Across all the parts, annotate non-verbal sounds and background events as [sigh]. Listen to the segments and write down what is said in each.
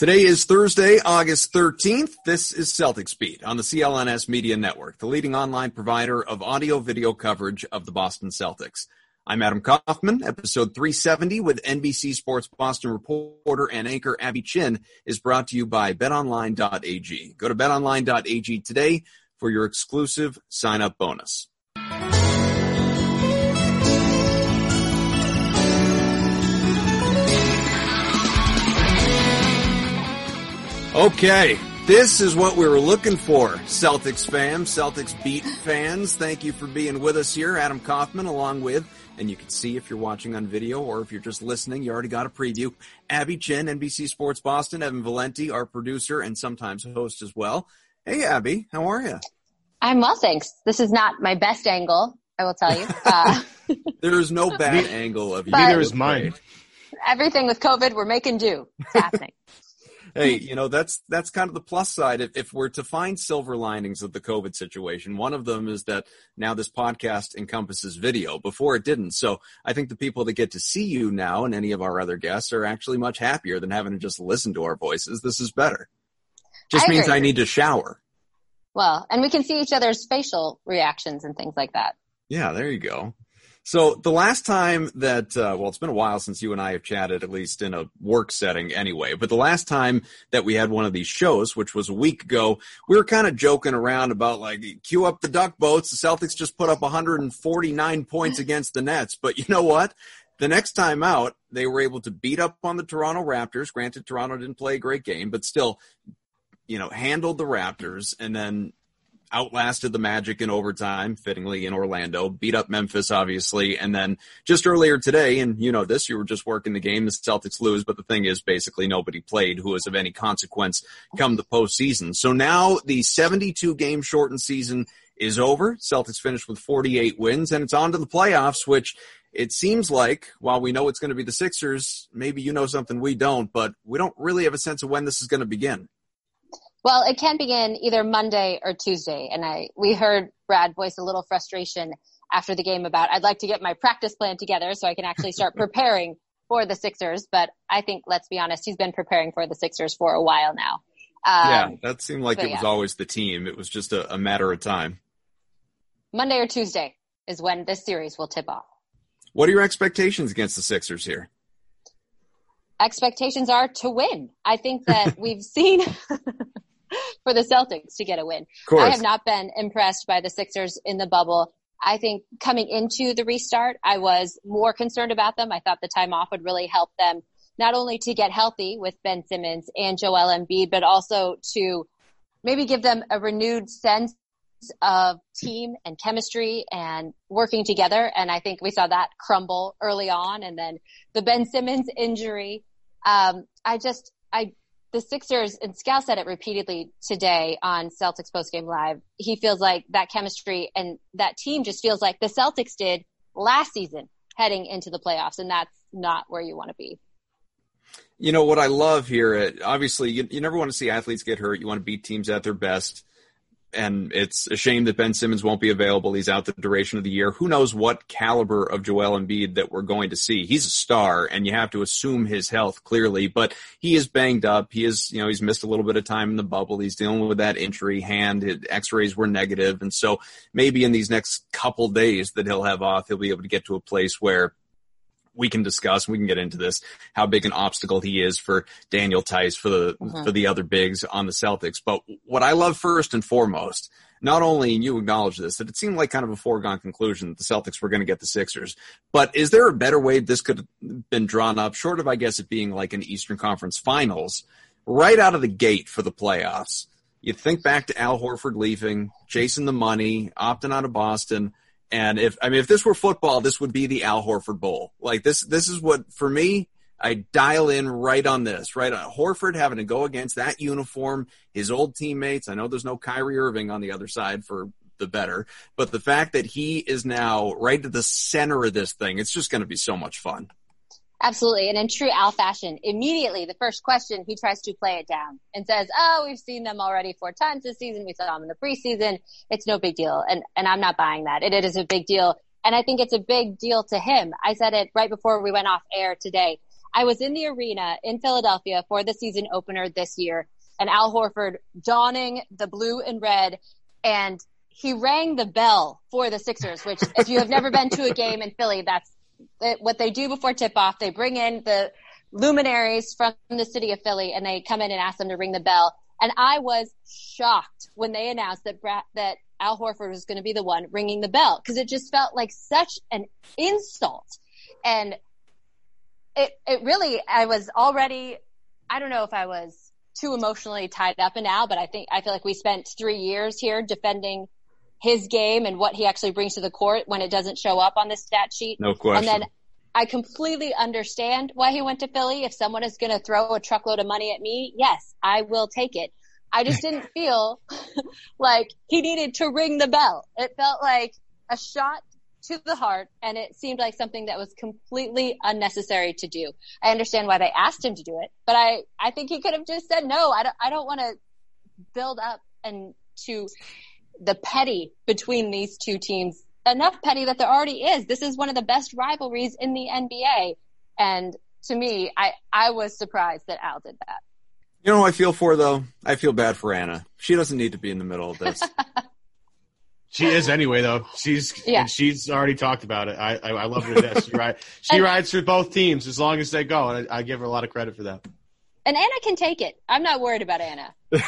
Today is Thursday, August 13th. This is Celtics Beat on the CLNS Media Network, the leading online provider of audio video coverage of the Boston Celtics. I'm Adam Kaufman. Episode 370 with NBC Sports Boston reporter and anchor Abby Chin is brought to you by betonline.ag. Go to betonline.ag today for your exclusive sign up bonus. Okay, this is what we were looking for, Celtics fans, Celtics beat fans. Thank you for being with us here. Adam Kaufman along with, and you can see if you're watching on video or if you're just listening, you already got a preview. Abby Chin, NBC Sports Boston, Evan Valenti, our producer and sometimes host as well. Hey, Abby, how are you? I'm well, thanks. This is not my best angle, I will tell you. Uh, [laughs] there is no bad [laughs] angle of you. Neither is mine. Everything with COVID, we're making do. It's happening [laughs] hey, you know that's that's kind of the plus side. If, if we're to find silver linings of the COVID situation, one of them is that now this podcast encompasses video. Before it didn't, so I think the people that get to see you now and any of our other guests are actually much happier than having to just listen to our voices. This is better. Just I means agree. I need to shower. Well, and we can see each other's facial reactions and things like that. Yeah, there you go. So the last time that, uh, well, it's been a while since you and I have chatted, at least in a work setting anyway, but the last time that we had one of these shows, which was a week ago, we were kind of joking around about like, cue up the duck boats. The Celtics just put up 149 points [laughs] against the Nets. But you know what? The next time out, they were able to beat up on the Toronto Raptors. Granted, Toronto didn't play a great game, but still, you know, handled the Raptors and then outlasted the Magic in overtime, fittingly in Orlando, beat up Memphis, obviously. And then just earlier today, and you know this, you were just working the game, the Celtics lose, but the thing is basically nobody played who was of any consequence come the postseason. So now the 72 game shortened season is over. Celtics finished with 48 wins and it's on to the playoffs, which it seems like while we know it's going to be the Sixers, maybe you know something we don't, but we don't really have a sense of when this is going to begin. Well, it can begin either Monday or Tuesday. And I, we heard Brad voice a little frustration after the game about, I'd like to get my practice plan together so I can actually start [laughs] preparing for the Sixers. But I think, let's be honest, he's been preparing for the Sixers for a while now. Um, yeah, that seemed like it was always the team. It was just a, a matter of time. Monday or Tuesday is when this series will tip off. What are your expectations against the Sixers here? Expectations are to win. I think that [laughs] we've seen [laughs] for the Celtics to get a win. I have not been impressed by the Sixers in the bubble. I think coming into the restart, I was more concerned about them. I thought the time off would really help them not only to get healthy with Ben Simmons and Joel Embiid, but also to maybe give them a renewed sense of team and chemistry and working together. And I think we saw that crumble early on. And then the Ben Simmons injury. Um, I just, I the Sixers, and Scal said it repeatedly today on Celtics postgame live. He feels like that chemistry and that team just feels like the Celtics did last season heading into the playoffs, and that's not where you want to be. You know what I love here? Obviously, you, you never want to see athletes get hurt. You want to beat teams at their best and it's a shame that Ben Simmons won't be available. He's out the duration of the year. Who knows what caliber of Joel Embiid that we're going to see? He's a star, and you have to assume his health clearly, but he is banged up. He is, you know, he's missed a little bit of time in the bubble. He's dealing with that injury hand. His X-rays were negative, and so maybe in these next couple days that he'll have off, he'll be able to get to a place where we can discuss, we can get into this, how big an obstacle he is for Daniel Theis, for the, mm-hmm. for the other bigs on the Celtics. But what I love first and foremost, not only, and you acknowledge this, that it seemed like kind of a foregone conclusion that the Celtics were going to get the Sixers, but is there a better way this could have been drawn up, short of, I guess, it being like an Eastern Conference Finals, right out of the gate for the playoffs? You think back to Al Horford leaving, chasing the money, opting out of Boston, and if I mean, if this were football, this would be the Al Horford Bowl. Like this, this is what for me. I dial in right on this, right on Horford having to go against that uniform, his old teammates. I know there's no Kyrie Irving on the other side for the better, but the fact that he is now right at the center of this thing, it's just going to be so much fun. Absolutely. And in true Al fashion, immediately the first question, he tries to play it down and says, Oh, we've seen them already four times this season. We saw them in the preseason. It's no big deal. And, and I'm not buying that. It, it is a big deal. And I think it's a big deal to him. I said it right before we went off air today. I was in the arena in Philadelphia for the season opener this year and Al Horford donning the blue and red and he rang the bell for the Sixers, which if you have never been to a game in Philly, that's what they do before tip off. They bring in the luminaries from the city of Philly and they come in and ask them to ring the bell. And I was shocked when they announced that Brad, that Al Horford was going to be the one ringing the bell because it just felt like such an insult. And it, it really, I was already, I don't know if I was too emotionally tied up in Al, but I think, I feel like we spent three years here defending his game and what he actually brings to the court when it doesn't show up on the stat sheet. No question. And then I completely understand why he went to Philly. If someone is going to throw a truckload of money at me, yes, I will take it. I just didn't [laughs] feel [laughs] like he needed to ring the bell. It felt like a shot to the heart and it seemed like something that was completely unnecessary to do. I understand why they asked him to do it, but I, I think he could have just said, no, I don't, I don't want to build up and to the petty between these two teams enough petty that there already is. This is one of the best rivalries in the NBA. And to me, I, I was surprised that Al did that. You know I feel for though? I feel bad for Anna. She doesn't need to be in the middle of this. [laughs] she is anyway though. She's yeah. she's already talked about it. I I, I love her to death. She, ride, she and, rides for both teams as long as they go, and I, I, give her a lot of credit for that. And Anna can take it. I'm not worried about Anna. [laughs]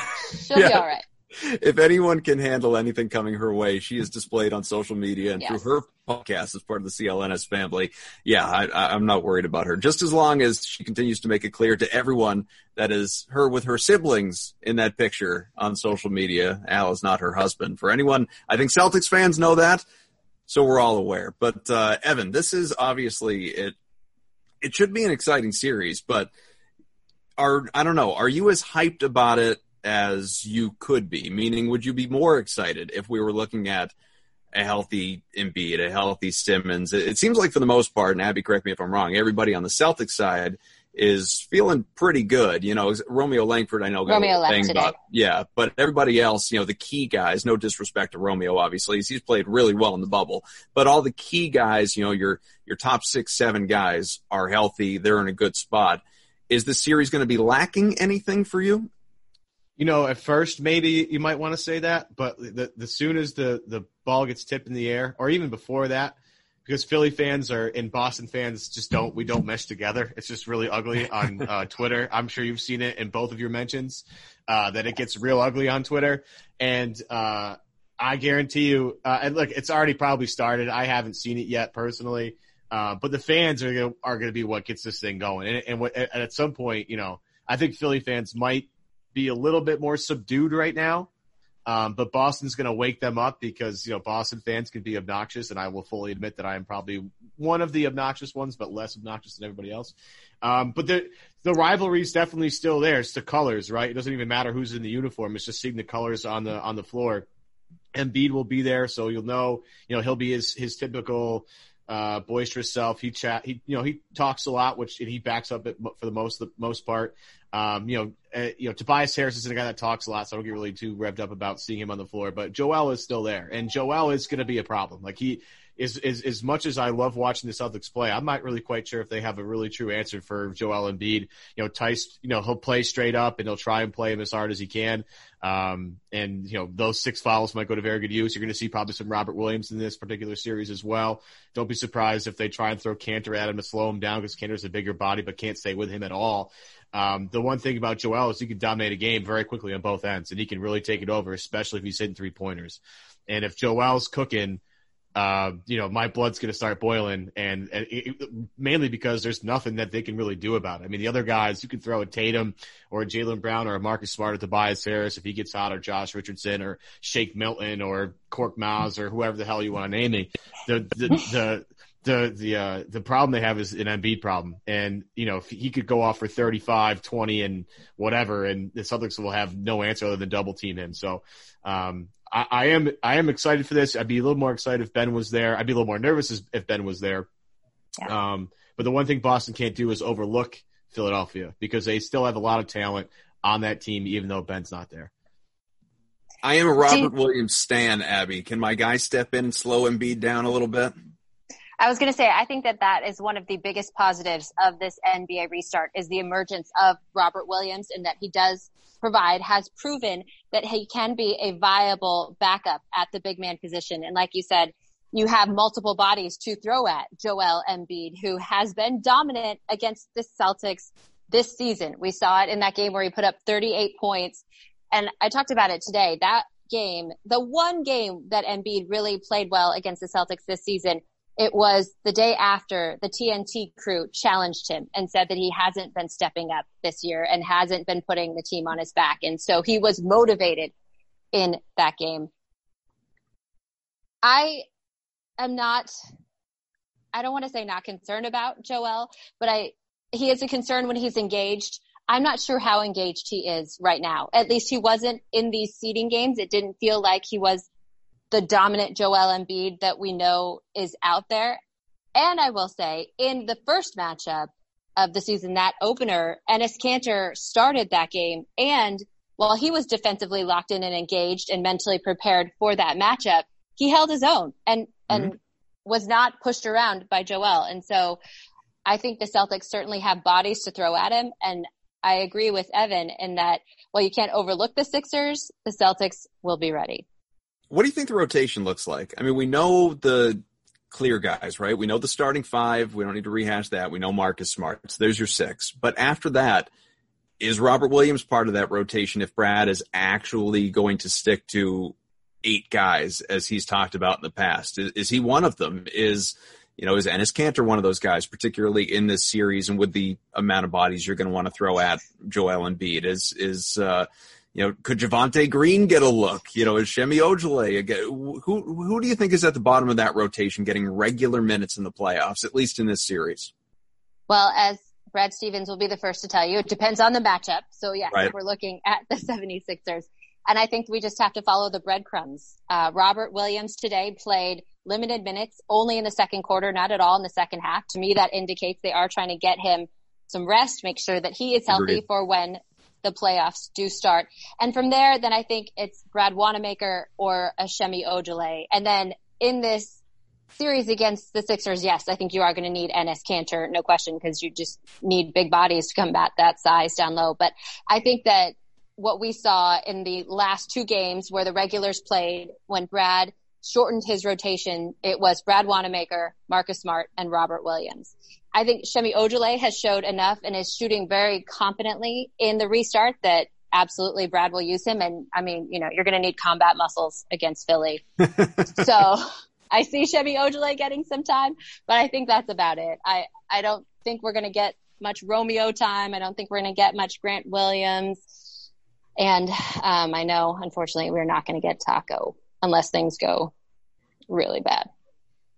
She'll yeah. be all right if anyone can handle anything coming her way, she is displayed on social media and yes. through her podcast as part of the CLNS family. Yeah, I, am not worried about her. Just as long as she continues to make it clear to everyone that is her with her siblings in that picture on social media. Al is not her husband. For anyone, I think Celtics fans know that, so we're all aware. But uh, Evan, this is obviously it. It should be an exciting series, but are I don't know. Are you as hyped about it as you could be? Meaning, would you be more excited if we were looking at a healthy Embiid, a healthy Simmons? It, it seems like for the most part, and Abby, correct me if I'm wrong, everybody on the Celtics side is feeling pretty good. You know, Romeo Langford, I know got Romeo a thing about, yeah, but everybody else, you know, the key guys, no disrespect to Romeo, obviously, he's played really well in the bubble, but all the key guys, you know, your, your top six, seven guys are healthy. They're in a good spot. Is the series going to be lacking anything for you? You know, at first maybe you might want to say that, but the the soon as the the ball gets tipped in the air, or even before that, because Philly fans are and Boston fans just don't we don't mesh together. It's just really ugly on [laughs] uh, Twitter. I'm sure you've seen it in both of your mentions uh, that it gets real ugly on Twitter, and uh, I guarantee you. Uh, and look, it's already probably started. I haven't seen it yet personally, uh, but the fans are gonna, are going to be what gets this thing going. And, and, what, and at some point, you know, I think Philly fans might be a little bit more subdued right now. Um, but Boston's going to wake them up because, you know, Boston fans can be obnoxious. And I will fully admit that I am probably one of the obnoxious ones, but less obnoxious than everybody else. Um, but the, the rivalry is definitely still there. It's the colors, right? It doesn't even matter who's in the uniform. It's just seeing the colors on the, on the floor. Embiid will be there. So you'll know, you know, he'll be his, his typical, uh, boisterous self. He chat, he, you know, he talks a lot, which he backs up it for the most, the most part. Um, you know, uh, you know, Tobias Harris is a guy that talks a lot, so I don't get really too revved up about seeing him on the floor. But Joel is still there, and Joel is going to be a problem. Like he is, is as much as I love watching the Celtics play, I'm not really quite sure if they have a really true answer for Joel Embiid. You know, Theis, you know, he'll play straight up and he'll try and play him as hard as he can. Um, and you know, those six fouls might go to very good use. You're going to see probably some Robert Williams in this particular series as well. Don't be surprised if they try and throw Kanter at him to slow him down because Kanter's a bigger body but can't stay with him at all. Um, the one thing about Joel is he can dominate a game very quickly on both ends, and he can really take it over, especially if he's hitting three pointers. And if Joel's cooking, uh, you know, my blood's going to start boiling, and, and it, mainly because there's nothing that they can really do about it. I mean, the other guys, you can throw a Tatum or a Jaylen Brown or a Marcus Smart or Tobias Harris if he gets hot, or Josh Richardson or Shake Milton or Korkmaz or whoever the hell you want to name me. The the the the the uh, the problem they have is an Embiid problem, and you know if he could go off for 35, 20, and whatever, and the Celtics will have no answer other than double team him. So um, I, I, am I am excited for this. I'd be a little more excited if Ben was there. I'd be a little more nervous if Ben was there. Yeah. Um, but the one thing Boston can't do is overlook Philadelphia because they still have a lot of talent on that team, even though Ben's not there. I am a Robert Williams stan, Abby. Can my guy step in and slow Embiid down a little bit? I was going to say, I think that that is one of the biggest positives of this NBA restart is the emergence of Robert Williams and that he does provide, has proven that he can be a viable backup at the big man position. And like you said, you have multiple bodies to throw at Joel Embiid, who has been dominant against the Celtics this season. We saw it in that game where he put up 38 points. And I talked about it today. That game, the one game that Embiid really played well against the Celtics this season it was the day after the TNT crew challenged him and said that he hasn't been stepping up this year and hasn't been putting the team on his back. And so he was motivated in that game. I am not, I don't want to say not concerned about Joel, but I, he is a concern when he's engaged. I'm not sure how engaged he is right now. At least he wasn't in these seeding games. It didn't feel like he was the dominant Joel Embiid that we know is out there. And I will say in the first matchup of the season, that opener, Enes Kanter started that game. And while he was defensively locked in and engaged and mentally prepared for that matchup, he held his own and, mm-hmm. and was not pushed around by Joel. And so I think the Celtics certainly have bodies to throw at him. And I agree with Evan in that while you can't overlook the Sixers, the Celtics will be ready. What do you think the rotation looks like? I mean, we know the clear guys, right? We know the starting five. We don't need to rehash that. We know Marcus Smart. So there's your six. But after that, is Robert Williams part of that rotation if Brad is actually going to stick to eight guys as he's talked about in the past? Is, is he one of them? Is you know, is Enes Kanter one of those guys, particularly in this series and with the amount of bodies you're going to want to throw at Joel Embiid? Is is uh, you know, could Javonte Green get a look? You know, is Semi Ojeleye who who do you think is at the bottom of that rotation, getting regular minutes in the playoffs, at least in this series? Well, as Brad Stevens will be the first to tell you, it depends on the matchup. So yes, right. we're looking at the [laughs] 76ers. And I think we just have to follow the breadcrumbs. Uh, Robert Williams today played limited minutes only in the second quarter, not at all in the second half. To me, that indicates they are trying to get him some rest, make sure that he is healthy Agreed. for when the playoffs do start. And from there, then I think it's Brad Wanamaker or a Semi Ojeleye. And then in this series against the Sixers, yes, I think you are going to need Enes Kanter, no question, because you just need big bodies to combat that size down low. But I think that what we saw in the last two games where the regulars played when Brad shortened his rotation, it was Brad Wanamaker, Marcus Smart, and Robert Williams. I think Semi Ojeleye has showed enough and is shooting very competently in the restart that absolutely Brad will use him. And I mean, you know, you're going to need combat muscles against Philly. [laughs] so I see Semi Ojeleye getting some time, but I think that's about it. I, I don't think we're going to get much Romeo time. I don't think we're going to get much Grant Williams. And um, I know, unfortunately, we're not going to get Taco unless things go really bad.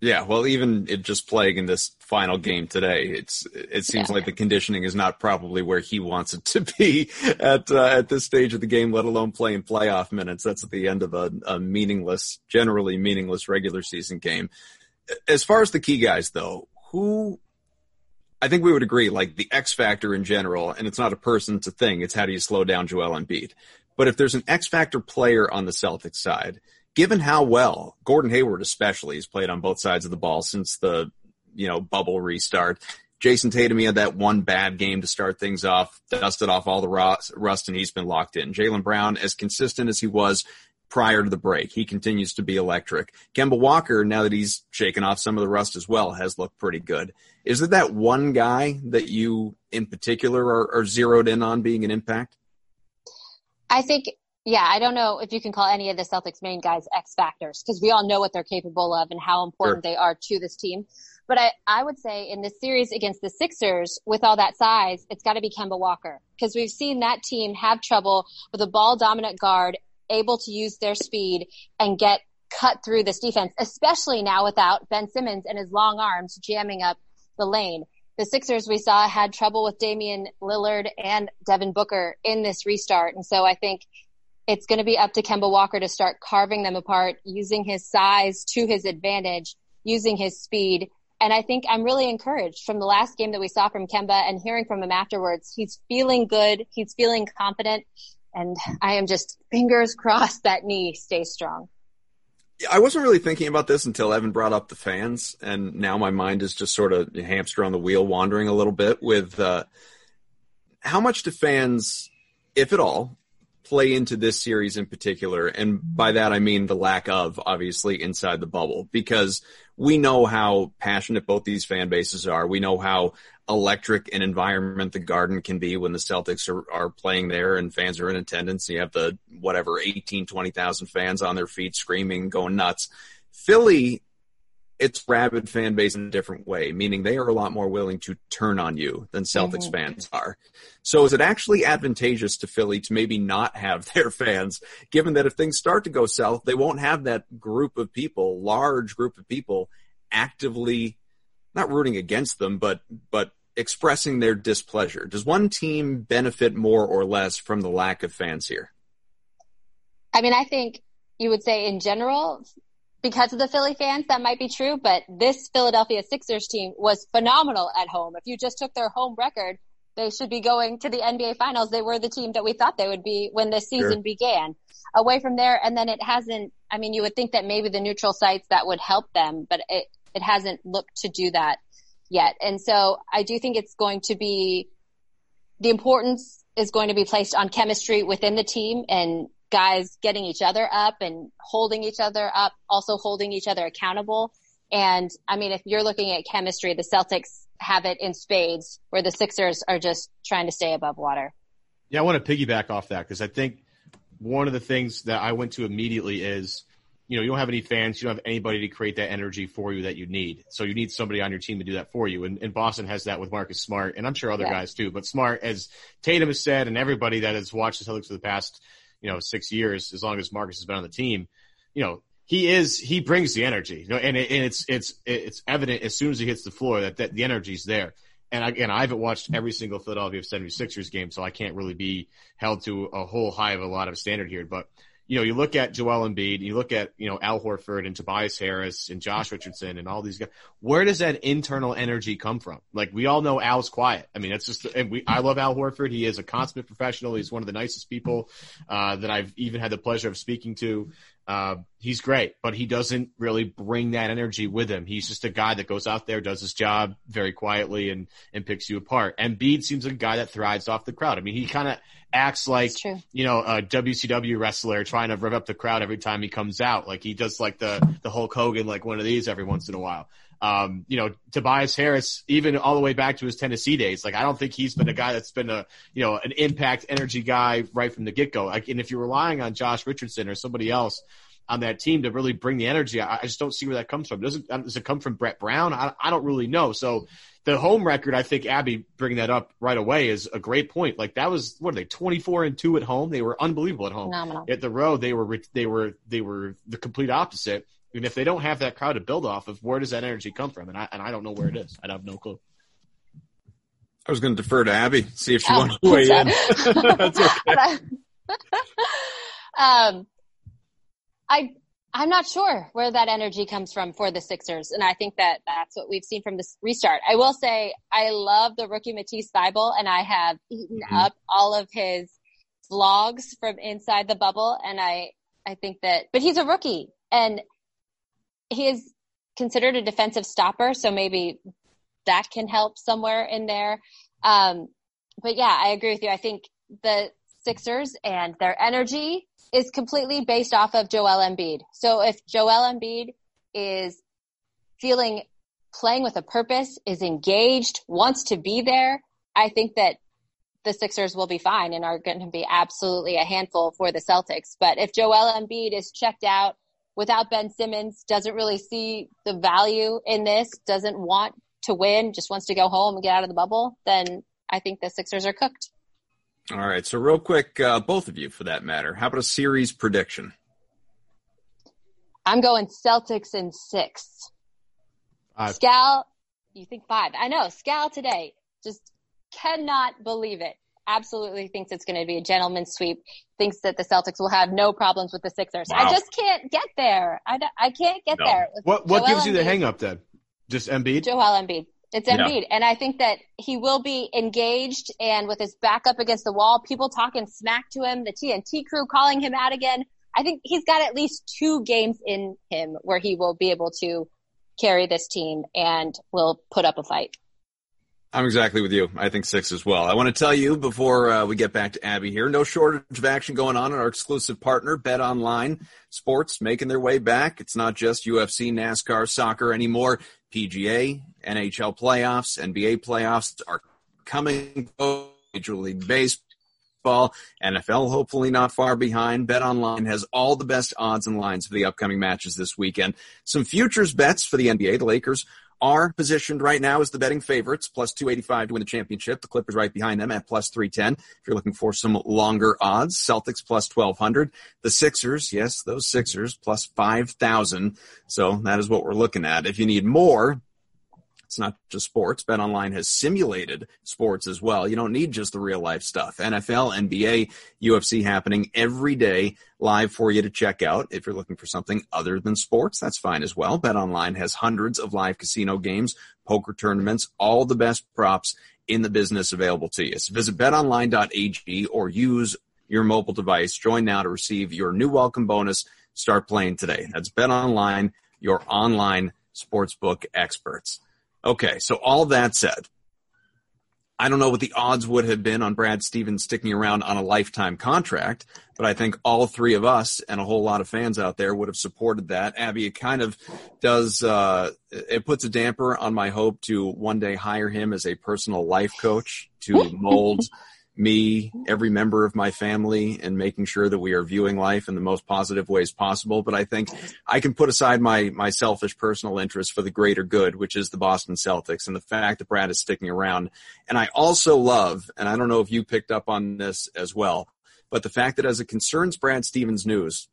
Yeah, well, even it just playing in this final game today, it's it seems yeah. like the conditioning is not probably where he wants it to be [laughs] at uh, at this stage of the game, let alone playing playoff minutes. That's at the end of a, a meaningless, generally meaningless regular season game. As far as the key guys, though, who I think we would agree, like the X factor in general, and it's not a person, it's a thing. It's how do you slow down Joel Embiid? But if there's an X factor player on the Celtics side, given how well Gordon Hayward especially has played on both sides of the ball since the you know bubble restart. Jayson Tatum, he had that one bad game to start things off, dusted off all the rust, and he's been locked in. Jaylen Brown, as consistent as he was prior to the break, he continues to be electric. Kemba Walker, now that he's shaken off some of the rust as well, has looked pretty good. Is it that one guy that you in particular are, are zeroed in on being an impact? I think yeah, I don't know if you can call any of the Celtics main guys X factors because we all know what they're capable of and how important sure. they are to this team. But I, I would say in this series against the Sixers, with all that size, it's got to be Kemba Walker because we've seen that team have trouble with a ball dominant guard able to use their speed and get cut through this defense, especially now without Ben Simmons and his long arms jamming up the lane. The Sixers we saw had trouble with Damian Lillard and Devin Booker in this restart. And so I think it's going to be up to Kemba Walker to start carving them apart, using his size to his advantage, using his speed. And I think I'm really encouraged from the last game that we saw from Kemba and hearing from him afterwards. He's feeling good. He's feeling confident. And I am just fingers [laughs] crossed that knee stays strong. I wasn't really thinking about this until Evan brought up the fans, and now my mind is just sort of hamster on the wheel, wandering a little bit with uh, how much do fans, if at all, play into this series in particular. And by that, I mean the lack of, obviously, inside the bubble, because we know how passionate both these fan bases are. We know how electric an environment the garden can be when the Celtics are, are playing there and fans are in attendance. You have the, whatever, 18, 20,000 fans on their feet screaming, going nuts. Philly it's rabid fan base in a different way, meaning they are a lot more willing to turn on you than Celtics mm-hmm. fans are. So is it actually advantageous to Philly to maybe not have [laughs] their fans, given that if things start to go south, they won't have that group of people, large group of people actively not rooting against them, but but expressing their displeasure. Does one team benefit more or less from the lack of fans here? I mean, I think you would say in general, because of the Philly fans, that might be true, but this Philadelphia Sixers team was phenomenal at home. If you just took their home record, they should be going to the NBA finals. They were the team that we thought they would be when this season sure. began. Away from there, and then it hasn't, I mean, you would think that maybe the neutral sites that would help them, but it, it hasn't looked to do that yet. And so I do think it's going to be, the importance is going to be placed on chemistry within the team and guys getting each other up and holding each other up, also holding each other accountable. And I mean, if you're looking at chemistry, the Celtics have it in spades where the Sixers are just trying to stay above water. Yeah, I want to piggyback off that because I think one of the things that I went to immediately is, you know, you don't have any fans, you don't have anybody to create that energy for you that you need. So you need somebody on your team to do that for you. And, and Boston has that with Marcus Smart, and I'm sure other yeah. guys too. But Smart, as Tatum has said, and everybody that has watched the Celtics for the past you know, six years, as long as Marcus has been on the team, you know, he is, he brings the energy, you know, and, it, and it's, it's, it's evident as soon as he hits the floor that, that the energy's there. And again, I haven't watched every single Philadelphia 76ers game, so I can't really be held to a whole high of a lot of standard here, but you know, you look at Joel Embiid, you look at, you know, Al Horford and Tobias Harris and Josh Richardson and all these guys. Where does that internal energy come from? Like we all know Al's quiet. I mean, it's just, and we, I love Al Horford. He is a consummate professional. He's one of the nicest people, uh, that I've even had the pleasure of speaking to. Uh, he's great, but he doesn't really bring that energy with him. He's just a guy that goes out there, does his job very quietly and, and picks you apart. And Embiid seems like a guy that thrives off the crowd. I mean, he kind of acts like, you know, a WCW wrestler trying to rev up the crowd every time he comes out. Like he does like the, the Hulk Hogan, like one of these every once in a while. Um, you know, Tobias Harris, even all the way back to his Tennessee days, like I don't think he's been a guy that's been a, you know, an impact energy guy right from the get go. Like, and if you're relying on Josh Richardson or somebody else on that team to really bring the energy, I, I just don't see where that comes from. Does it, does it come from Brett Brown? I, I don't really know. So the home record, I think Abby bringing that up right away is a great point. Like that was what are they 24 and 2 at home? They were unbelievable at home. Phenomenal. At the road, they were they were they were the complete opposite. And if they don't have that crowd to build off of, where does that energy come from? And I and I don't know where it is. I have no clue. I was going to defer to Abby, see if she oh, wants to weigh in. [laughs] That's okay. [laughs] um, I I'm not sure where that energy comes from for the Sixers. And I think that that's what we've seen from this restart. I will say I love the rookie Matisse Thybulle and I have eaten mm-hmm. up all of his vlogs from inside the bubble. And I, I think that, but he's a rookie and he is considered a defensive stopper. So maybe that can help somewhere in there. Um, but yeah, I agree with you. I think the Sixers and their energy is completely based off of Joel Embiid. So if Joel Embiid is feeling playing with a purpose, is engaged, wants to be there, I think that the Sixers will be fine and are going to be absolutely a handful for the Celtics. But if Joel Embiid is checked out without Ben Simmons, doesn't really see the value in this, doesn't want to win, just wants to go home and get out of the bubble, then I think the Sixers are cooked. All right. So real quick, uh, both of you for that matter, how about a series prediction? I'm going Celtics in six. Five. Scal, you think five? I know. Scal today just cannot believe it. Absolutely thinks it's going to be a gentleman's sweep. Thinks that the Celtics will have no problems with the Sixers. Wow. I just can't get there. I, I can't get no. there. What what Joel gives you the hang up then? Just Embiid? Joel Embiid. It's Embiid. Yeah. And I think that he will be engaged and with his back up against the wall, people talking smack to him, the TNT crew calling him out again. I think he's got at least two games in him where he will be able to carry this team and will put up a fight. I'm exactly with you. I think six as well. I want to tell you before uh, we get back to Abby here, no shortage of action going on at our exclusive partner, Bet Online. Sports making their way back. It's not just UFC, NASCAR, soccer anymore. PGA, NHL playoffs, NBA playoffs are coming. Major League Baseball, NFL hopefully not far behind. Bet Online has all the best odds and lines for the upcoming matches this weekend. Some futures bets for the NBA. The Lakers are positioned right now as the betting favorites, plus 285 to win the championship. The Clippers right behind them at plus 310. If you're looking for some longer odds, Celtics plus 1200. The Sixers, yes, those Sixers plus 5000. So that is what we're looking at. If you need more, it's not just sports. Bet Online has simulated sports as well. You don't need just the real life stuff. NFL, NBA, UFC happening every day live for you to check out. If you're looking for something other than sports, that's fine as well. Bet Online has hundreds of live casino games, poker tournaments, all the best props in the business available to you. So visit betonline.ag or use your mobile device. Join now to receive your new welcome bonus. Start playing today. That's Bet Online, your online sportsbook experts. Okay, so all that said, I don't know what the odds would have been on Brad Stevens sticking around on a lifetime contract, but I think all three of us and a whole lot of fans out there would have supported that. Abby, it kind of does, uh, it puts a damper on my hope to one day hire him as a personal life coach to mold [laughs] me, every member of my family, and making sure that we are viewing life in the most positive ways possible. But I think I can put aside my, my selfish personal interest for the greater good, which is the Boston Celtics and the fact that Brad is sticking around. And I also love, and I don't know if you picked up on this as well, but the fact that as it concerns Brad Stevens news,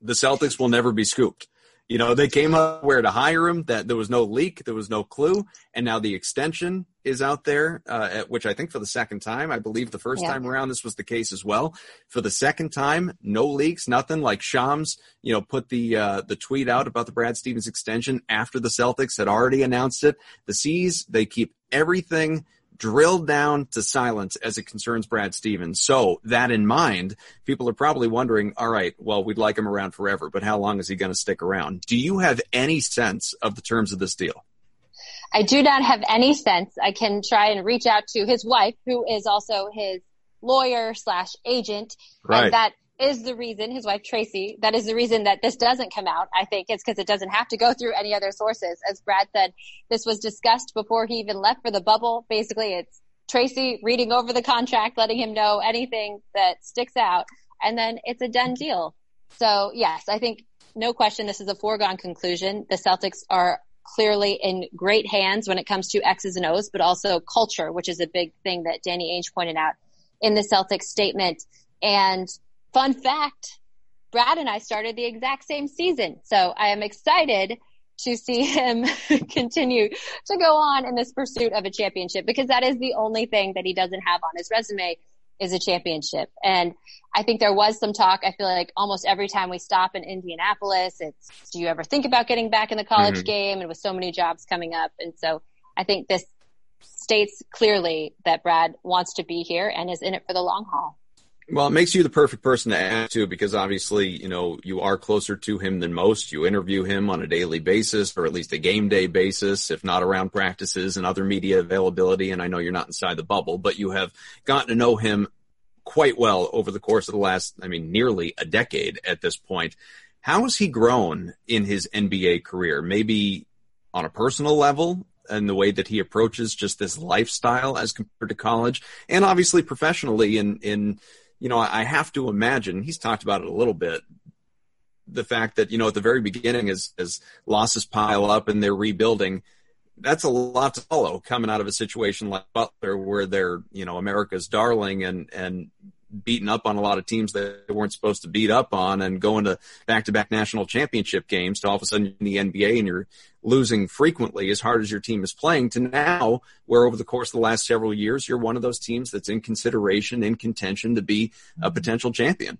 the Celtics will never be scooped. You know, they came up where to hire him, that there was no leak, there was no clue, and now the extension is out there, uh, which I think for the second time, I believe the first yeah. time around this was the case as well. For the second time, no leaks, nothing like Shams, you know, put the uh, the tweet out about the Brad Stevens extension after the Celtics had already announced it. The C's they keep everything drilled down to silence as it concerns Brad Stevens. So that in mind, people are probably wondering, all right, well, we'd like him around forever, but how long is he going to stick around? Do you have any sense of the terms of this deal? I do not have any sense. I can try and reach out to his wife, who is also his lawyer slash agent. Right. And that is the reason, his wife Tracy, that is the reason that this doesn't come out. I think it's because it doesn't have to go through any other sources. As Brad said, this was discussed before he even left for the bubble. Basically, it's Tracy reading over the contract, letting him know anything that sticks out, and then it's a done deal. So yes, I think no question this is a foregone conclusion. The Celtics are clearly in great hands when it comes to X's and O's, but also culture, which is a big thing that Danny Ainge pointed out in the Celtics statement. And fun fact, Brad and I started the exact same season. So I am excited to see him [laughs] continue to go on in this pursuit of a championship because that is the only thing that he doesn't have on his resume is a championship. And I think there was some talk. I feel like almost every time we stop in Indianapolis, it's, do you ever think about getting back in the college mm-hmm. game? And with so many jobs coming up. And so I think this states clearly that Brad wants to be here and is in it for the long haul. Well, it makes you the perfect person to ask to because obviously, you know, you are closer to him than most. You interview him on a daily basis or at least a game day basis, if not around practices and other media availability. And I know you're not inside the bubble, but you have gotten to know him quite well over the course of the last, I mean, nearly a decade at this point. How has he grown in his NBA career? Maybe on a personal level and the way that he approaches just this lifestyle as compared to college and obviously professionally in, in, you know, I have to imagine he's talked about it a little bit. The fact that, you know, at the very beginning as, as losses pile up and they're rebuilding, that's a lot to follow coming out of a situation like Butler where they're, you know, America's darling and, and beating up on a lot of teams that they weren't supposed to beat up on and going to back to back national championship games to all of a sudden in the NBA and you're losing frequently as hard as your team is playing to now where over the course of the last several years, you're one of those teams that's in consideration, in contention to be a mm-hmm. potential champion.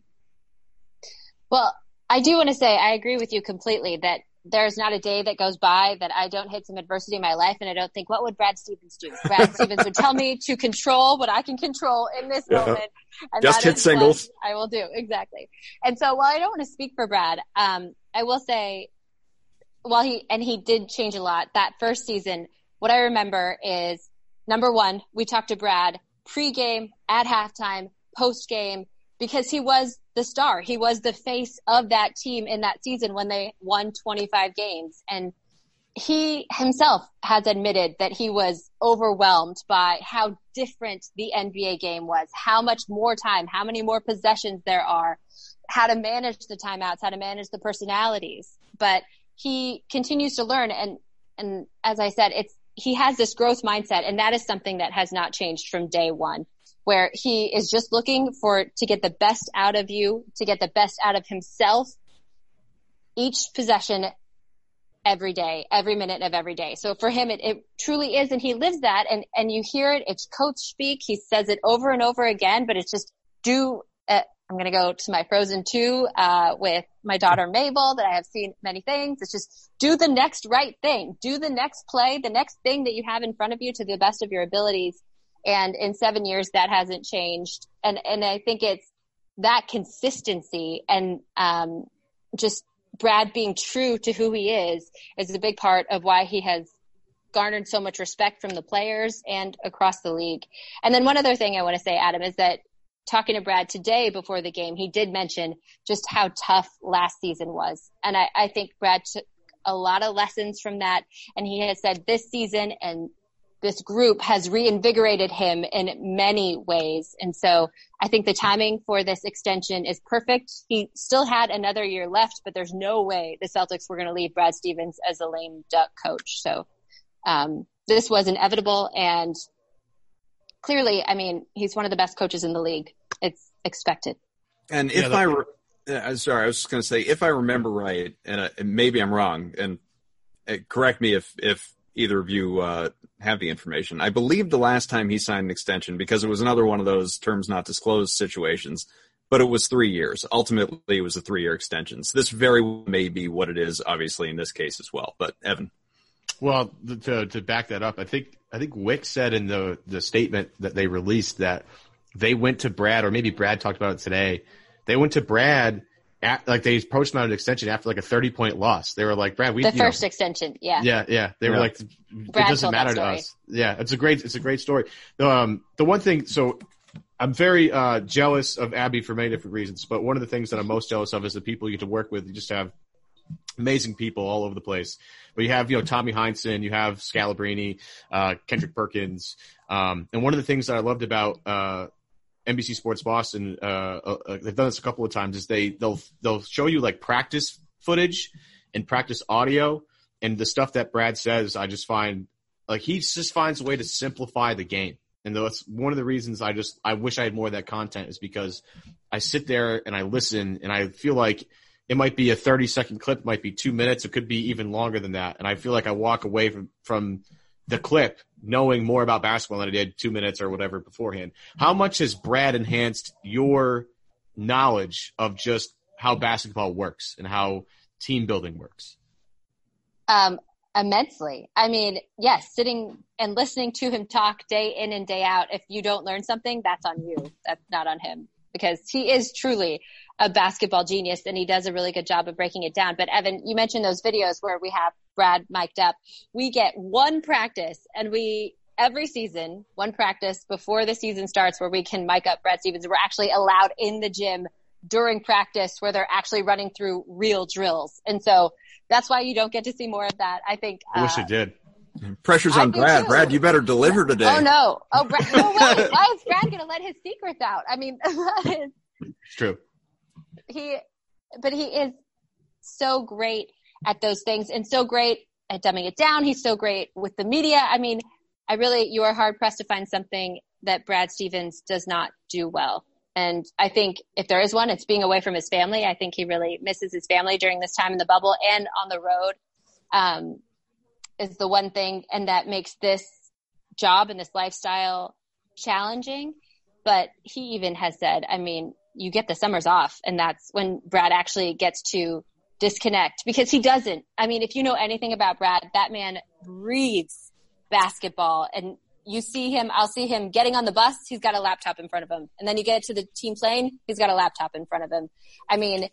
Well, I do want to say I agree with you completely that there's not a day that goes by that I don't hit some adversity in my life and I don't think, what would Brad Stevens do? Brad [laughs] Stevens would tell me to control what I can control in this yeah. moment. And Just hit singles. I will do. Exactly. And so while I don't want to speak for Brad, um, I will say, while he, and he did change a lot that first season, what I remember is number one, we talked to Brad pregame, at halftime, post game, because he was the star. He was the face of that team in that season when they won 25 games. And he himself has admitted that he was overwhelmed by how different the NBA game was, how much more time, how many more possessions there are, how to manage the timeouts, how to manage the personalities. But he continues to learn. And, and as I said, it's, he has this growth mindset and that is something that has not changed from day one where he is just looking for to get the best out of you, to get the best out of himself each possession every day, every minute of every day. So for him, it, it truly is, and he lives that, and and you hear it. It's coach speak. He says it over and over again, but it's just do. Uh, I'm going to go to my Frozen 2 uh, with my daughter Mabel that I have seen many things. It's just do the next right thing. Do the next play, the next thing that you have in front of you to the best of your abilities. And in seven years, that hasn't changed. And, and I think it's that consistency and, um, just Brad being true to who he is is a big part of why he has garnered so much respect from the players and across the league. And then one other thing I want to say, Adam, is that talking to Brad today before the game, he did mention just how tough last season was. And I, I think Brad took a lot of lessons from that. And he has said this season and this group has reinvigorated him in many ways. And so I think the timing for this extension is perfect. He still had another year left, but there's no way the Celtics were going to leave Brad Stevens as a lame duck coach. So, um, this was inevitable and clearly, I mean, he's one of the best coaches in the league. It's expected. And if yeah, I, re- uh, sorry, I was just going to say, if I remember right, and, uh, and maybe I'm wrong, and uh, correct me if, if either of you uh, have the information. I believe the last time he signed an extension, because it was another one of those terms not disclosed situations, but it was three years. Ultimately, it was a three year extension. So this very may be what it is, obviously, in this case as well. But Evan. Well, to, to back that up, I think I think Wyc said in the the statement that they released that they went to Brad, or maybe Brad talked about it today. They went to Brad at, like they approached him on an extension after like a 30 point loss. They were like, Brad, we, the first know, extension. Yeah. Yeah. Yeah. They yeah. were like, Brad it doesn't matter to us. Yeah. It's a great, it's a great story. Um, the one thing, so I'm very, uh, jealous of Abby for many different reasons, but one of the things that I'm most jealous of is the people you get to work with. You just have amazing people all over the place. But you have, you know, Tommy Heinsohn, you have Scalabrine, uh, Kendrick Perkins. Um, and one of the things that I loved about, uh, NBC Sports Boston, uh, uh, uh, they've done this a couple of times. Is they they'll they'll show you like practice footage and practice audio, and the stuff that Brad says, I just find like he just finds a way to simplify the game. And that's one of the reasons I just I wish I had more of that content is because I sit there and I listen and I feel like it might be a 30 second clip, might be two minutes, it could be even longer than that. And I feel like I walk away from from the clip knowing more about basketball than I did two minutes or whatever beforehand. How much has Brad enhanced your knowledge of just how basketball works and how team building works? Um, immensely. I mean, yes, sitting and listening to him talk day in and day out. If you don't learn something, that's on you. That's not on him because he is truly a basketball genius and he does a really good job of breaking it down. But Evan, you mentioned those videos where we have Brad mic'd up. We get one practice and we every season, one practice before the season starts where we can mic up Brad Stevens. We're actually allowed in the gym during practice where they're actually running through real drills. And so that's why you don't get to see more of that. I think. I wish uh, it did. Pressure's on Brad. Brad, you better deliver today. Oh no! Oh, Brad, no way! [laughs] Why is Brad going to let his secrets out? I mean, that is. [laughs] It's true. He, but he is so great at those things and so great at dumbing it down. He's so great with the media. I mean, I really, you are hard pressed to find something that Brad Stevens does not do well. And I think if there is one, it's being away from his family. I think he really misses his family during this time in the bubble and on the road. Um, is the one thing, and that makes this job and this lifestyle challenging. But he even has said, I mean, you get the summers off, and that's when Brad actually gets to disconnect because he doesn't. I mean, if you know anything about Brad, that man breathes basketball and you see him, I'll see him getting on the bus, he's got a laptop in front of him. And then you get to the team plane, he's got a laptop in front of him. I mean,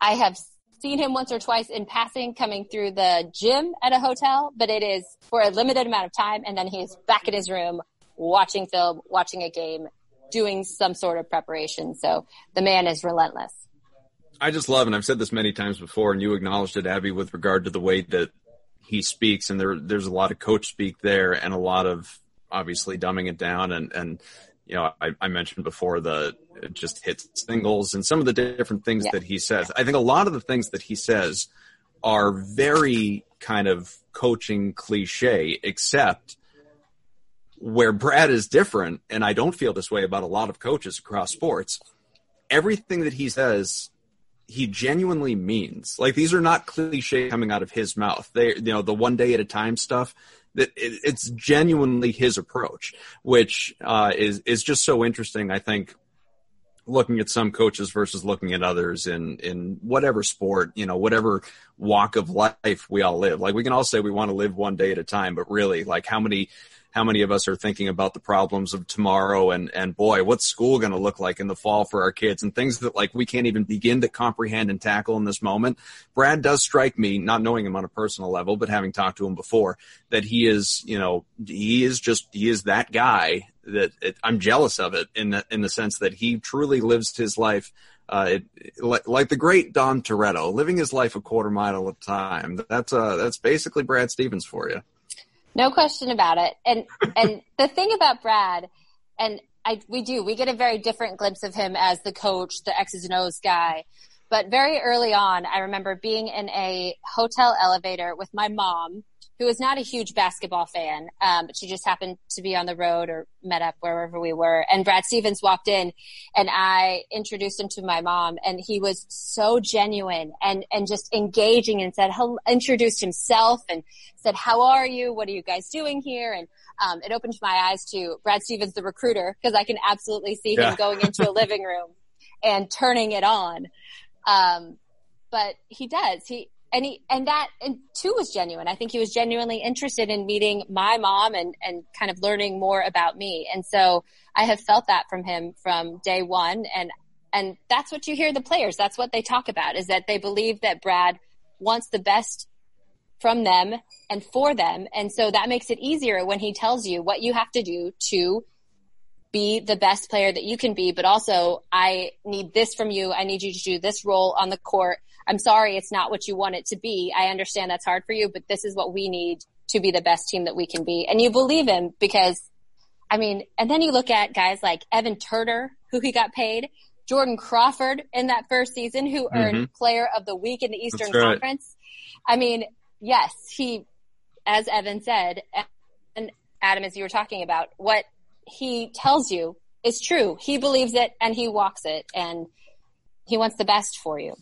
I have seen him once or twice in passing coming through the gym at a hotel, but it is for a limited amount of time. And then he's back in his room watching film, watching a game, doing some sort of preparation. So the man is relentless. I just love, and I've said this many times before, and you acknowledged it, Abby, with regard to the way that he speaks, and there there's a lot of coach speak there, and a lot of obviously dumbing it down, and and you know I, I mentioned before the just hits singles and some of the different things yeah. that he says. I think a lot of the things that he says are very kind of coaching cliche, except where Brad is different, and I don't feel this way about a lot of coaches across sports. Everything that he says he genuinely means. Like these are not cliche coming out of his mouth. They, you know, the one day at a time stuff. It's genuinely his approach, which uh, is is just so interesting. I think looking at some coaches versus looking at others in in whatever sport, you know, whatever walk of life we all live. Like we can all say we want to live one day at a time, but really, like how many how many of us are thinking about the problems of tomorrow and, and boy, what's school going to look like in the fall for our kids and things that like we can't even begin to comprehend and tackle in this moment. Brad does strike me, not knowing him on a personal level, but having talked to him before, that he is, you know, he is just, he is that guy that it, I'm jealous of it in the, in the sense that he truly lives his life uh, it, like, like the great Dom Toretto, living his life a quarter mile at a time. That's uh, that's basically Brad Stevens for you. No question about it. And and the thing about Brad, and I we do we get a very different glimpse of him as the coach, the X's and O's guy. But very early on, I remember being in a hotel elevator with my mom who is not a huge basketball fan, um, but she just happened to be on the road or met up wherever we were. And Brad Stevens walked in and I introduced him to my mom and he was so genuine and, and just engaging and said, introduced himself and said, how are you? What are you guys doing here? And, um, it opened my eyes to Brad Stevens, the recruiter, because I can absolutely see him yeah. going into a living room and turning it on. Um, but he does. He and he and that and too was genuine. I think he was genuinely interested in meeting my mom and and kind of learning more about me. And so I have felt that from him from day one. And and that's what you hear the players. That's what they talk about is that they believe that Brad wants the best from them and for them. And so that makes it easier when he tells you what you have to do to be the best player that you can be, but also I need this from you. I need you to do this role on the court I'm sorry it's not what you want it to be. I understand that's hard for you, but this is what we need to be the best team that we can be. And you believe him because, I mean, and then you look at guys like Evan Turner, who he got paid, Jordan Crawford in that first season, who mm-hmm. earned player of the week in the Eastern right. Conference. I mean, yes, he, as Evan said, and Adam, as you were talking about, what he tells you is true. He believes it and he walks it and he wants the best for you.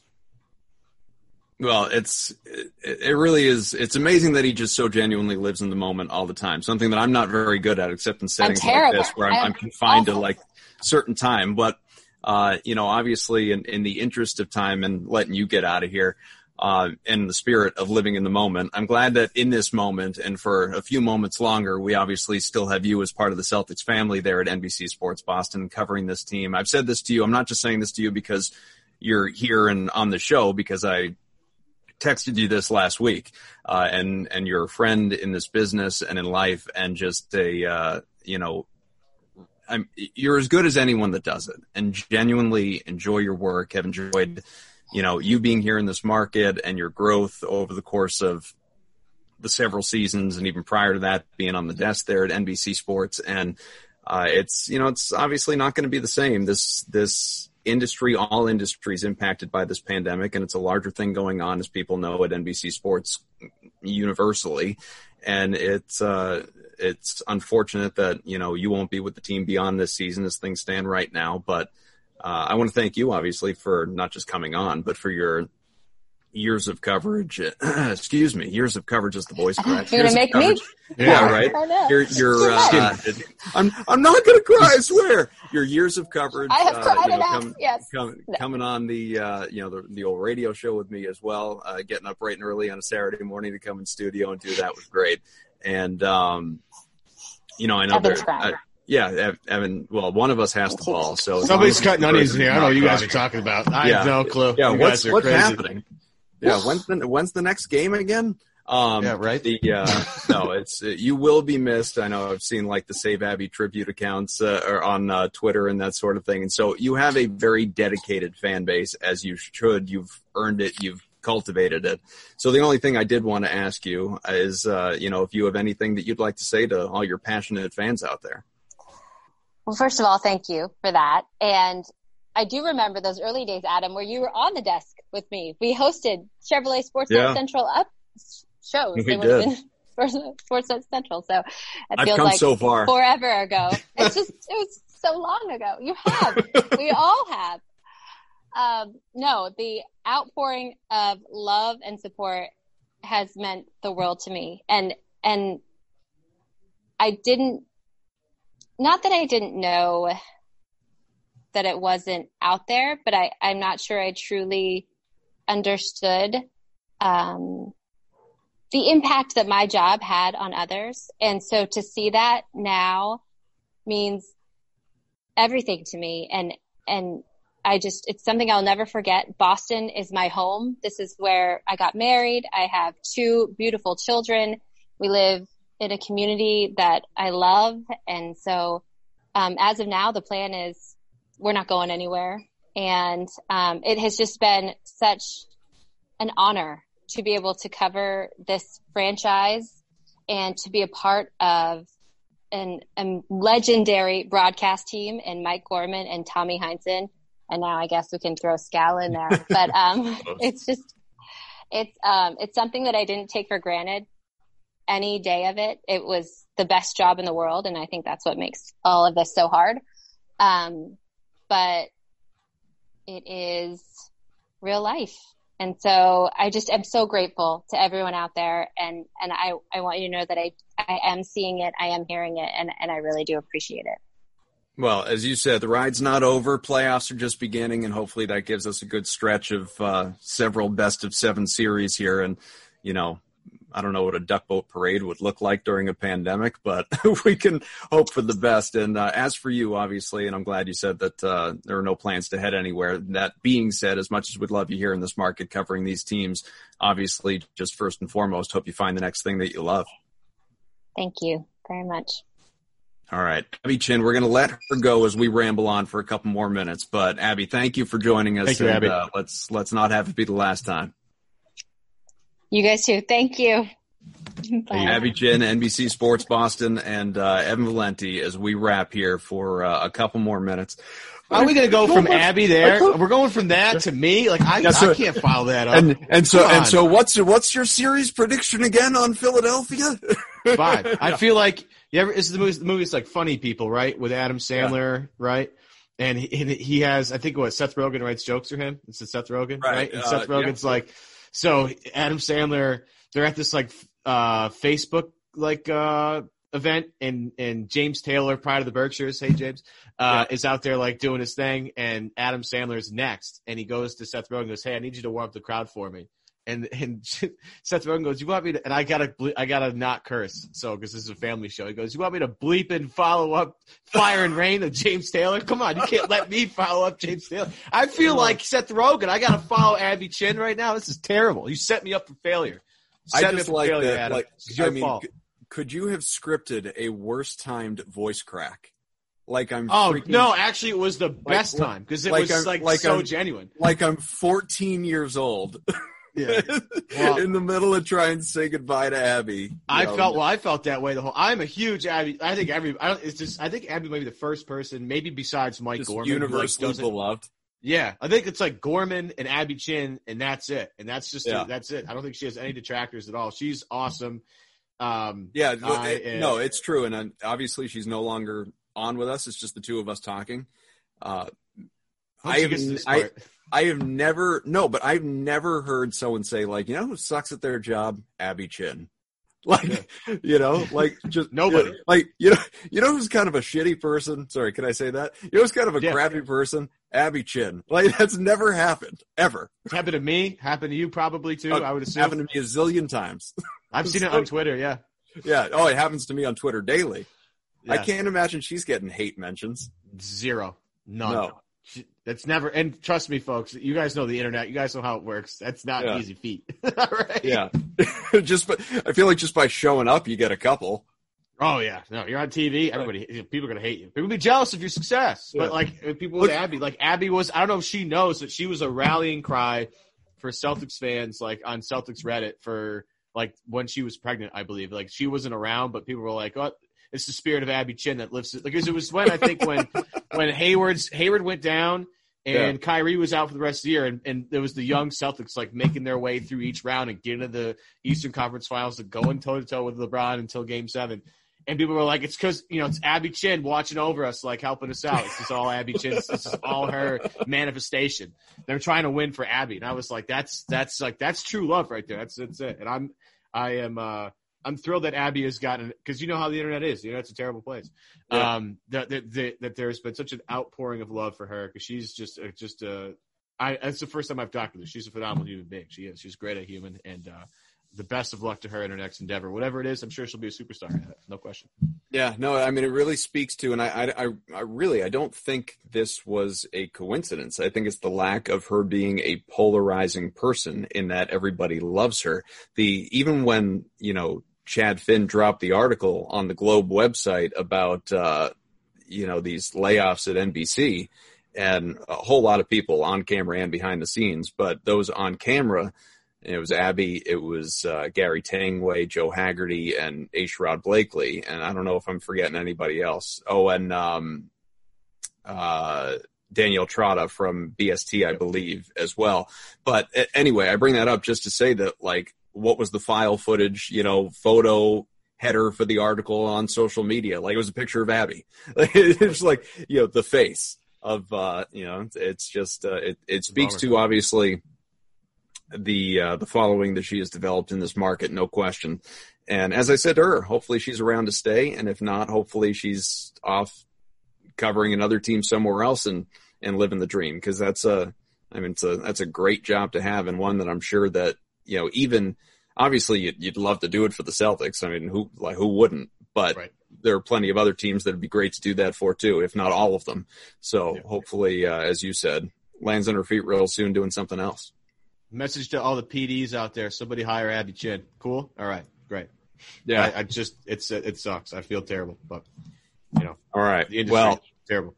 Well, it's it, really is. It's amazing that he just so genuinely lives in the moment all the time. Something that I'm not very good at, except in settings like this, where I'm, I'm confined awful. to like certain time. But uh, you know, obviously, in, in the interest of time and letting you get out of here, uh, in the spirit of living in the moment, I'm glad that in this moment and for a few moments longer, we obviously still have you as part of the Celtics family there at NBC Sports Boston covering this team. I've said this to you. I'm not just saying this to you because you're here and on the show because I texted you this last week, uh, and and you're a friend in this business and in life, and just a uh, you know, I'm, you're as good as anyone that does it, and genuinely enjoy your work. Have enjoyed, you know, you being here in this market and your growth over the course of the several seasons, and even prior to that, being on the desk there at NBC Sports, and uh, it's you know, it's obviously not going to be the same. This this industry, all industries impacted by this pandemic, and it's a larger thing going on, as people know at NBC Sports universally. And it's uh, it's unfortunate that you know you won't be with the team beyond this season as things stand right now. But uh, I want to thank you, obviously, for not just coming on, but for your years of coverage. [clears throat] excuse me, years of coverage is the voice correct. [laughs] You're gonna make me? Yeah, right. You're, uh, I'm, I'm not gonna cry. I swear. Your years of coverage. I have uh, cried uh, enough. Come, yes. Come, no. Coming on the, uh, you know, the, the old radio show with me as well. Uh, getting up bright and early on a Saturday morning to come in studio and do that was great. And, um, you know, I know there, yeah, Evan. Well, one of us has the ball, so somebody's cutting onions in here. I don't know what you guys are talking about. I yeah. have no clue. Yeah, you what's, what's happening? Yeah, when's the when's the next game again? Um, yeah, right. The uh, [laughs] no, it's uh, you will be missed. I know I've seen like the Save Abby tribute accounts uh, or on uh, Twitter and that sort of thing, and so you have a very dedicated fan base, as you should. You've earned it. You've cultivated it. So the only thing I did want to ask you is, uh, you know, if you have anything that you'd like to say to all your passionate fans out there. Well, first of all, thank you for that, and I do remember those early days, Adam, where you were on the desk with me. We hosted Chevrolet Sports yeah. Central up shows. We they did. [laughs] Sports Central. So it feels like so far. forever ago. [laughs] It's just, it was so long ago. You have. we all have. Um, no, the outpouring of love and support has meant the world to me. And, and I didn't, not that I didn't know that it wasn't out there, but I, I'm not sure I truly understood um, the impact that my job had on others. And so to see that now means everything to me. And, and I just, it's something I'll never forget. Boston is my home. This is where I got married. I have two beautiful children. We live in a community that I love. And so, um, as of now, the plan is we're not going anywhere. And um, it has just been such an honor to be able to cover this franchise and to be a part of an, a legendary broadcast team and Mike Gorman and Tommy Heinsohn. And now I guess we can throw Scal in there, [laughs] but um, it's just it's um, it's something that I didn't take for granted any day of it. It was the best job in the world, and I think that's what makes all of this so hard. Um, but it is real life. And so I just am so grateful to everyone out there. And, and I, I want you to know that I, I am seeing it. I am hearing it and, and I really do appreciate it. Well, as you said, the ride's not over. Playoffs are just beginning, and hopefully that gives us a good stretch of uh, several best of seven series here. And you know, I don't know what a duck boat parade would look like during a pandemic, but [laughs] we can hope for the best. And uh, as for you, obviously, and I'm glad you said that uh, there are no plans to head anywhere. That being said, as much as we'd love you here in this market covering these teams, obviously, just first and foremost, hope you find the next thing that you love. Thank you very much. All right, Abby Chin, we're going to let her go as we ramble on for a couple more minutes. But Abby, thank you for joining us. Thank you, and, Abby. Uh, let's let's not have it be the last time. You guys too. Thank you. [laughs] Bye. Abby Chin, NBC Sports Boston, and uh, Evan Valenti as we wrap here for uh, a couple more minutes. Are we going to go from Abby there? We're going from that to me. Like I, yeah, so, I can't follow that up. And, and so and so, what's what's your series prediction again on Philadelphia? Five. I [laughs] feel like you ever. Is the movie? The movie's like Funny People, right? With Adam Sandler, yeah. right? And he, he, has, I think, what Seth Rogen writes jokes for him. It's Seth Rogen, right? right? And uh, Seth Rogen's yeah. like so Adam Sandler, they're at this like uh, Facebook like uh, event, and and James Taylor, Pride of the Berkshires, hey James, uh, yeah. is out there like doing his thing, and Adam Sandler's next, and he goes to Seth Rogen and goes, "Hey, I need you to warm up the crowd for me." And and [laughs] Seth Rogen goes, "You want me to?" And I gotta I gotta not curse, so because this is a family show. He goes, "You want me to bleep and follow up Fire and Rain of James Taylor? Come on, you can't let me follow up James Taylor. I feel like Seth Rogen. I gotta follow Abby Chin right now. This is terrible. You set me up for failure. I just like failure, that. Adam. Like, I mean, fault. could you have scripted a worse timed voice crack? like I'm. Oh freaking, no! Actually, it was the best like, time because it like was I'm, like, like so I'm, genuine. Like I'm 14 years old. [laughs] Yeah. [laughs] Well, in the middle of trying to say goodbye to Abby. I know. felt well. I felt that way the whole. I'm a huge Abby. I think every. I don't. It's just. I think Abby might be the first person, maybe besides Mike just Gorman, universally like beloved. Yeah, I think it's like Gorman and Abby Chin, and that's it. And that's just yeah. that's it. I don't think she has any detractors at all. She's awesome. Um, yeah, it, no, it's true, and obviously she's no longer on with us. It's just the two of us talking. Uh, I have, I, I have never no, but I've never heard someone say like, you know, who sucks at their job, Abby Chin. [laughs] Like, yeah. you know, like just [laughs] nobody. like, you know, you know who's kind of a shitty person? Sorry, can I say that? You know who's kind of a yeah. crappy person? Abby Chin. Like that's never happened ever. It's happened to me. Happened to you probably too. Uh, I would assume. Happened to me a zillion times. [laughs] I've seen so, it on Twitter. Yeah. Yeah. Oh, it happens to me on Twitter daily. Yeah. I can't imagine she's getting hate mentions. Zero. None. No. That's never, and trust me, folks, you guys know the internet. You guys know how it works. That's not yeah. an easy feat. [laughs] right? Yeah. [laughs] just, but I feel like just by showing up, you get a couple. Oh yeah, no, you're on TV. Everybody, people are gonna hate you. People be jealous of your success. Yeah. But like uh, people with Abby, like Abby was. I don't know if she knows that she was a rallying cry for Celtics fans, like on Celtics Reddit for like when she was pregnant. I believe like she wasn't around, but people were like, "Oh, it's the spirit of Abby Chin that lifts it." Because it was when I think when [laughs] when Hayward's Hayward went down and yeah. Kyrie was out for the rest of the year, and, and there was the young Celtics like making their way through each round and getting to the Eastern Conference Finals, and going toe to toe with LeBron until Game Seven. And people were like, "It's because you know it's Abby Chin watching over us, like helping us out. This is all Abby Chin. This is all her manifestation. They're trying to win for Abby." And I was like, "That's that's like that's true love right there. That's that's it." And I'm I am uh I'm thrilled that Abby has gotten because you know how the internet is. You know, it's a terrible place. Yeah. Um, that, that, that there's been such an outpouring of love for her because she's just uh, just uh, I. That's the first time I've talked to her. She's a phenomenal human being. She is. She's great at human, and uh, the best of luck to her in her next endeavor. Whatever it is, I'm sure she'll be a superstar at it. No question. Yeah, no, I mean it really speaks to, and I, I, I really, I don't think this was a coincidence. I think it's the lack of her being a polarizing person in that everybody loves her. The even when you know Chad Finn dropped the article on the Globe website about uh, you know these layoffs at NBC, and a whole lot of people on camera and behind the scenes. But those on camera, it was Abby, it was uh, Gary Tanguay, Joe Haggerty, and A. Sherrod Blakely, and I don't know if I'm forgetting anybody else. Oh, and um, uh, Danielle Trotta from BST, I believe, as well. But anyway, I bring that up just to say that like what was the file footage, you know, photo header for the article on social media. Like it was a picture of Abby. [laughs] it's like, you know, the face of, uh, you know, it's just, uh, it, it speaks to obviously the, uh, the following that she has developed in this market, no question. And as I said to her, hopefully she's around to stay. And if not, hopefully she's off covering another team somewhere else and, and living the dream. Cause that's a, I mean, it's a, that's a great job to have and one that I'm sure that you know, even obviously you'd, you'd love to do it for the Celtics. I mean, who like who wouldn't? But right. there are plenty of other teams that'd be great to do that for too, if not all of them. So yeah. hopefully, uh, as you said, lands on her feet real soon, doing something else. Message to all the PDs out there: somebody hire Abby Chin. Cool. All right. Great. Yeah. I, I just it's it sucks. I feel terrible, but you know. All right. well, terrible.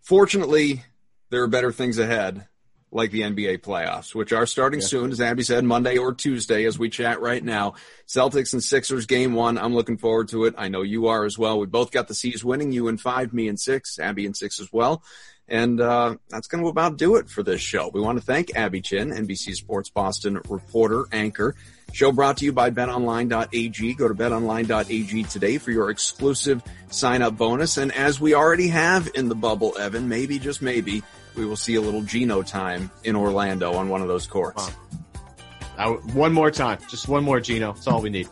Fortunately, there are better things ahead like the NBA playoffs, which are starting yeah. soon, as Abby said, Monday or Tuesday as we chat right now. Celtics and Sixers game one. I'm looking forward to it. I know you are as well. We both got the C's winning, you in five, me in six, Abby in six as well. And uh, that's going to about do it for this show. We want to thank Abby Chin, NBC Sports Boston reporter, anchor. Show brought to you by betonline.ag. Go to betonline.ag today for your exclusive sign up bonus. And as we already have in the bubble, Evan, maybe, just maybe, we will see a little Gino time in Orlando on one of those courts. Wow. one more time, just one more Gino. That's all we need.